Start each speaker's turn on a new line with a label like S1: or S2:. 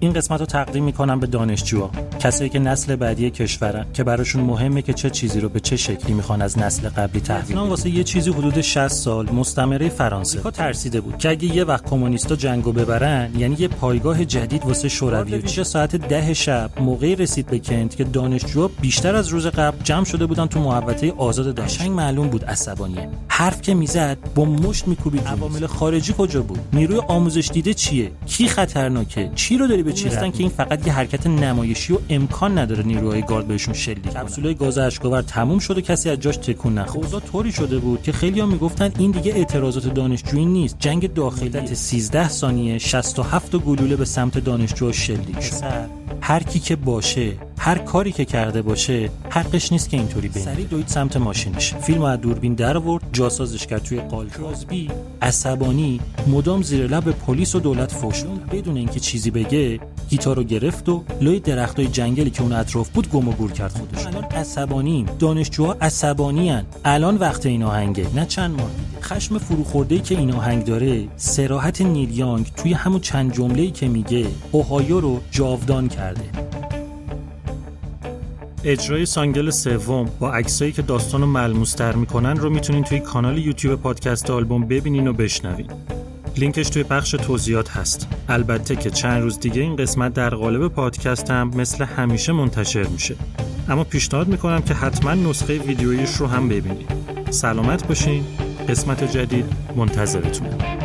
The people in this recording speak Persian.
S1: این قسمت رو تقدیم می‌کنم به دانشجوها کسایی که نسل بعدی کشورن که براشون مهمه که چه چیزی رو به چه شکلی می‌خوان از نسل قبلی تحویل بدن واسه یه چیزی حدود 60 سال مستمره فرانسه. ترسیده بود که اگه یه وقت کمونیستا جنگو ببرن یعنی یه پایگاه جدید واسه شوروی چه ساعت ده شب موقعی رسید به کنت که دانشجوها بیشتر از روز قبل جمع شده بودن تو محوطه آزاد دانشنگ معلوم بود عصبانیه. حرف که می‌زد با مشت میکوبید عوامل خارجی کجا بود؟ نیروی آموزش دیده چیه؟ کی خطرناکه؟ چی رو داری به چی که این فقط یه حرکت نمایشی و امکان نداره نیروهای گارد بهشون شلیک کپسولای گاز اشکاور تموم شد و کسی از جاش تکون نخورد. اوضاع طوری شده بود که خیلی‌ها می‌گفتن این دیگه اعتراضات دانشجویی نیست. جنگ داخلی. 13 ثانیه 67 گلوله به سمت دانشجوها شلیک شد. هر کی که باشه هر کاری که کرده باشه حقش نیست که اینطوری بین سری دوید سمت ماشینش. فیلم از دوربین در آورد جاسازش کرد توی قالچوزبی عصبانی مدام زیر لب پلیس و دولت فوش بدون اینکه چیزی بگه گیتار رو گرفت و لای درختای جنگلی که اون اطراف بود گم و گور کرد خودش. الان عصبانیم دانشجوها عصبانی هن. الان وقت این آهنگه نه چند ماه خشم فروخورده که این آهنگ داره سراحت نیل یانگ توی همون چند جمله‌ای که میگه اوهایو رو جاودان کرده. اجرای سانگل سوم با عکسایی که داستان رو ملموستر می‌کنن رو می‌تونین توی کانال یوتیوب پادکست آلبوم ببینین و بشنوین. لینکش توی بخش توضیحات هست. البته که چند روز دیگه این قسمت در قالب پادکست هم مثل همیشه منتشر میشه. اما پیشنهاد می‌کنم که حتما نسخه ویدیویش رو هم ببینید سلامت باشین. قسمت جدید منتظرتونه